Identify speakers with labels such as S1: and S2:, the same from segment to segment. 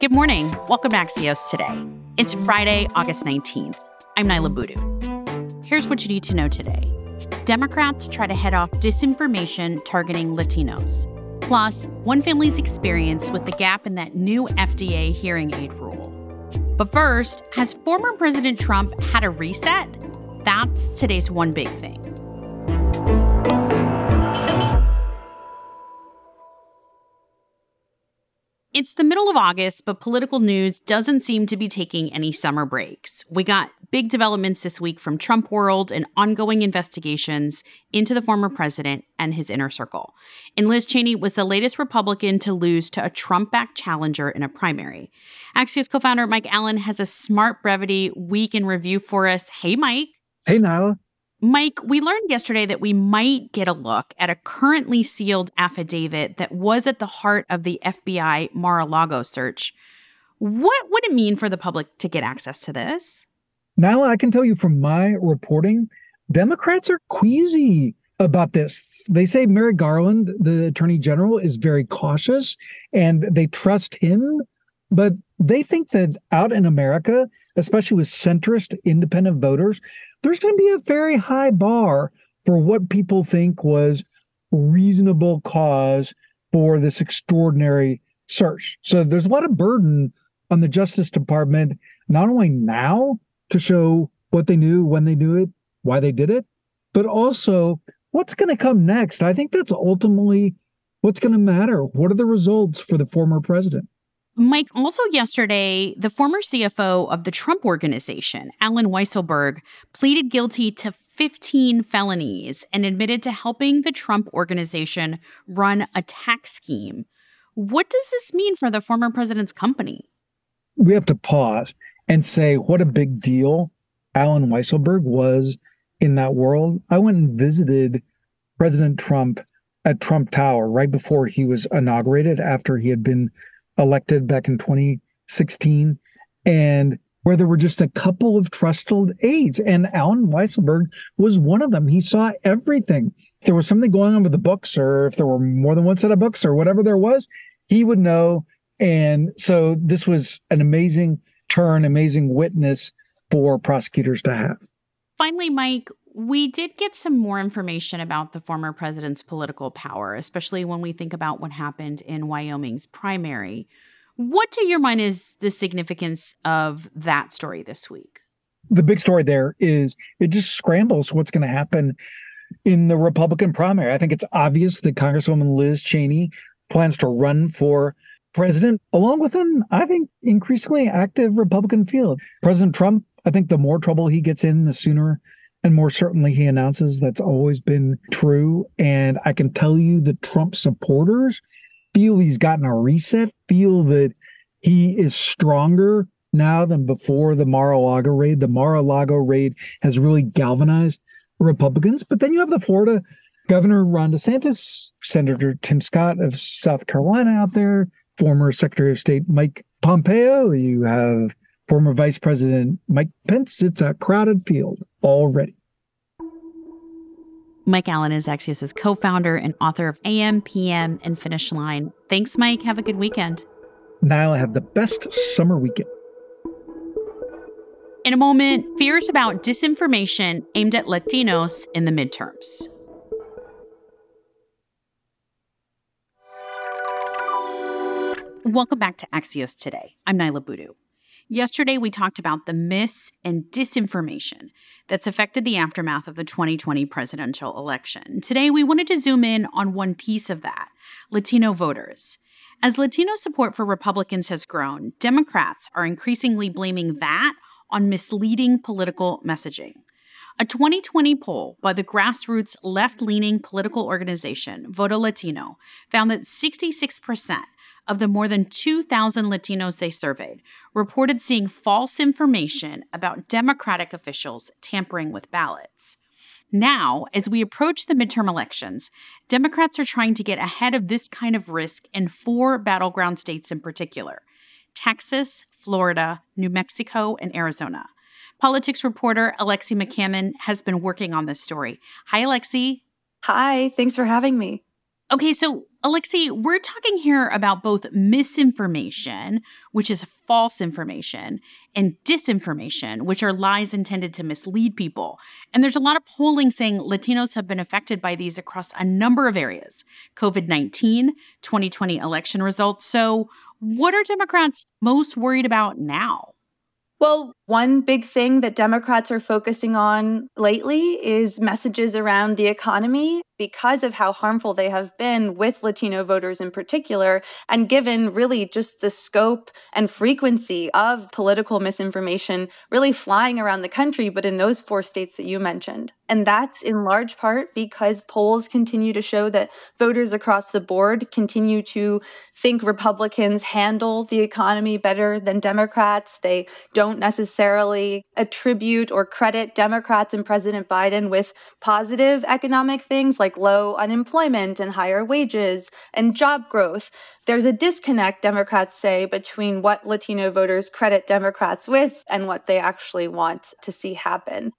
S1: Good morning. Welcome back to Axios Today. It's Friday, August 19th. I'm Niala Boodhoo. Here's what you need to know today. Democrats try to head off disinformation targeting Latinos. Plus, one family's experience with the gap in that new FDA hearing aid rule. But first, has former President Trump had a reset? That's today's one big thing. It's the middle of August, but political news doesn't seem to be taking any summer breaks. We got big developments this week from Trump world and ongoing investigations into the former president and his inner circle. And Liz Cheney was the latest Republican to lose to a Trump backed challenger in a primary. Axios co founder Mike Allen has a smart brevity week in review for us. Hey, Mike.
S2: Hey, Niala.
S1: Mike, we learned yesterday that we might get a look at a currently sealed affidavit that was at the heart of the FBI Mar a Lago search. What would it mean for the public to get access to this?
S2: Niala, I can tell you from my reporting, Democrats are queasy about this. They say Merrick Garland, the attorney general, is very cautious and they trust him, but they think that out in America, especially with centrist independent voters, there's going to be a very high bar for what people think was reasonable cause for this extraordinary search. So there's a lot of burden on the Justice Department, not only now to show what they knew, when they knew it, why they did it, but also what's going to come next. I think that's ultimately what's going to matter. What are the results for the former president?
S1: Mike, also yesterday, the former CFO of the Trump organization, Allen Weisselberg, pleaded guilty to 15 felonies and admitted to helping the Trump organization run a tax scheme. What does this mean for the former president's company?
S2: We have to pause and say what a big deal Allen Weisselberg was in that world. I went and visited President Trump at Trump Tower right before he was inaugurated after he had been elected back in 2016, and where there were just a couple of trusted aides. And Allen Weisselberg was one of them. He saw everything. If there was something going on with the books, or if there were more than one set of books, or whatever there was, he would know. And so this was an amazing turn, amazing witness for prosecutors to have.
S1: Finally, Mike, we did get some more information about the former president's political power, especially when we think about what happened in Wyoming's primary. What, to your mind, is the significance of that story this week?
S2: The big story there is it just scrambles what's going to happen in the Republican primary. I think it's obvious that Congresswoman Liz Cheney plans to run for president, along with an, I think, increasingly active Republican field. President Trump, I think the more trouble he gets in, the sooner and more certainly he announces that's always been true. And I can tell you the Trump supporters feel he's gotten a reset, feel that he is stronger now than before the Mar-a-Lago raid. The Mar-a-Lago raid has really galvanized Republicans. But then you have the Florida Governor Ron DeSantis, Senator Tim Scott of South Carolina out there, former Secretary of State Mike Pompeo. You have former Vice President Mike Pence. It's a crowded field already.
S1: Mike Allen is Axios' co founder and author of AM, PM, and Finish Line. Thanks, Mike. Have a good weekend.
S2: Niall, have the best summer weekend.
S1: In a moment, fears about disinformation aimed at Latinos in the midterms. Welcome back to Axios Today. I'm Niala Boodhoo. Yesterday, we talked about the mis and disinformation that's affected the aftermath of the 2020 presidential election. Today, we wanted to zoom in on one piece of that Latino voters. As Latino support for Republicans has grown, Democrats are increasingly blaming that on misleading political messaging. A 2020 poll by the grassroots left leaning political organization Voto Latino found that 66% of the more than 2,000 Latinos they surveyed reported seeing false information about Democratic officials tampering with ballots. Now, as we approach the midterm elections, Democrats are trying to get ahead of this kind of risk in four battleground states in particular Texas, Florida, New Mexico, and Arizona. Politics reporter Alexi McCammond has been working on this story. Hi, Alexi.
S3: Hi, thanks for having me.
S1: Okay, so Alexi, we're talking here about both misinformation, which is false information, and disinformation, which are lies intended to mislead people. And there's a lot of polling saying Latinos have been affected by these across a number of areas COVID 19, 2020 election results. So, what are Democrats most worried about now?
S3: Well, one big thing that Democrats are focusing on lately is messages around the economy because of how harmful they have been with Latino voters in particular, and given really just the scope and frequency of political misinformation really flying around the country, but in those four states that you mentioned. And that's in large part because polls continue to show that voters across the board continue to think Republicans handle the economy better than Democrats. They don't necessarily attribute or credit Democrats and President Biden with positive economic things like low unemployment and higher wages and job growth. There's a disconnect, Democrats say, between what Latino voters credit Democrats with and what they actually want to see happen.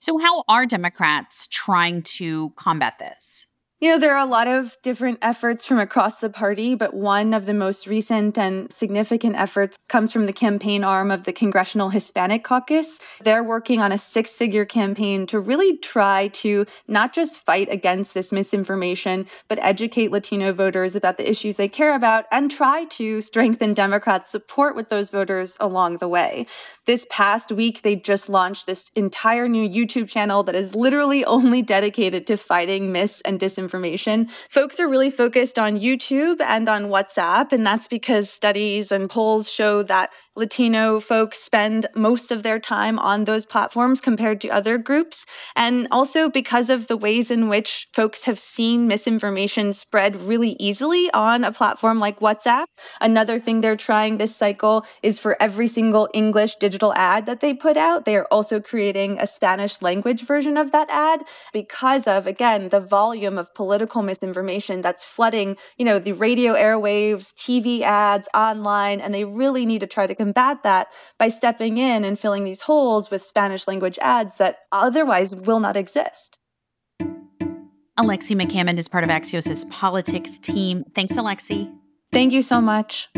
S1: So, how are Democrats trying to combat this?
S3: You know, there are a lot of different efforts from across the party, but one of the most recent and significant efforts comes from the campaign arm of the Congressional Hispanic Caucus. They're working on a six figure campaign to really try to not just fight against this misinformation, but educate Latino voters about the issues they care about and try to strengthen Democrats' support with those voters along the way. This past week, they just launched this entire new YouTube channel that is literally only dedicated to fighting mis and disinformation. Folks are really focused on YouTube and on WhatsApp, and that's because studies and polls show that Latino folks spend most of their time on those platforms compared to other groups. And also because of the ways in which folks have seen misinformation spread really easily on a platform like WhatsApp. Another thing they're trying this cycle is for every single English digital ad that they put out, they are also creating a Spanish language version of that ad because of, again, the volume of political misinformation that's flooding, you know, the radio airwaves, TV ads, online, and they really need to try to combat that by stepping in and filling these holes with Spanish language ads that otherwise will not exist.
S1: Alexi McCammond is part of Axios' politics team. Thanks, Alexi.
S3: Thank you so much.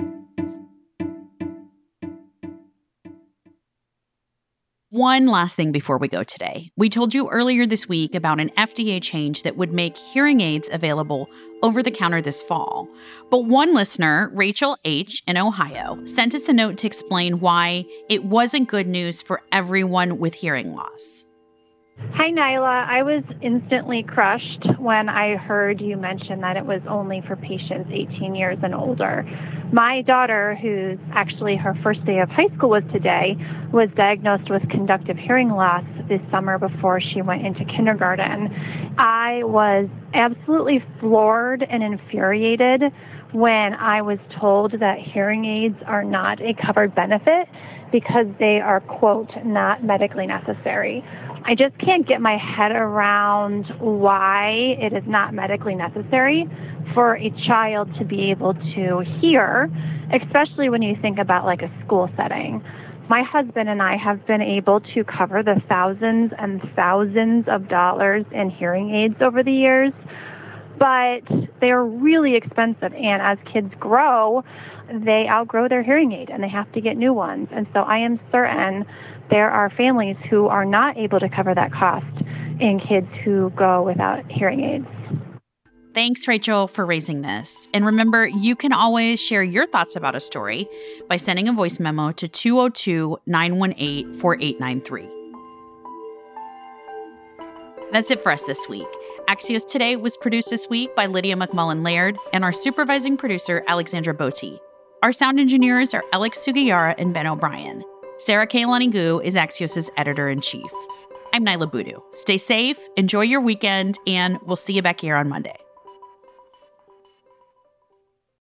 S1: One last thing before we go today. We told you earlier this week about an FDA change that would make hearing aids available over the counter this fall. But one listener, Rachel H. in Ohio, sent us a note to explain why it wasn't good news for everyone with hearing loss.
S4: Hi, Niala. I was instantly crushed when I heard you mention that it was only for patients 18 years and older. My daughter, who's actually her first day of high school was today, was diagnosed with conductive hearing loss this summer before she went into kindergarten. I was absolutely floored and infuriated when I was told that hearing aids are not a covered benefit because they are, quote, not medically necessary. I just can't get my head around why it is not medically necessary for a child to be able to hear, especially when you think about like a school setting. My husband and I have been able to cover the thousands and thousands of dollars in hearing aids over the years, but they're really expensive. And as kids grow, they outgrow their hearing aid and they have to get new ones. And so I am certain there are families who are not able to cover that cost in kids who go without hearing aids.
S1: Thanks, Rachel, for raising this. And remember, you can always share your thoughts about a story by sending a voice memo to 202 918 4893. That's it for us this week. Axios Today was produced this week by Lydia McMullen Laird and our supervising producer, Alexandra Botti. Our sound engineers are Alex Sugiura and Ben O'Brien. Sara Kehaulani Goo is Axios' editor in chief. I'm Niala Boodhoo. Stay safe, enjoy your weekend, and we'll see you back here on Monday.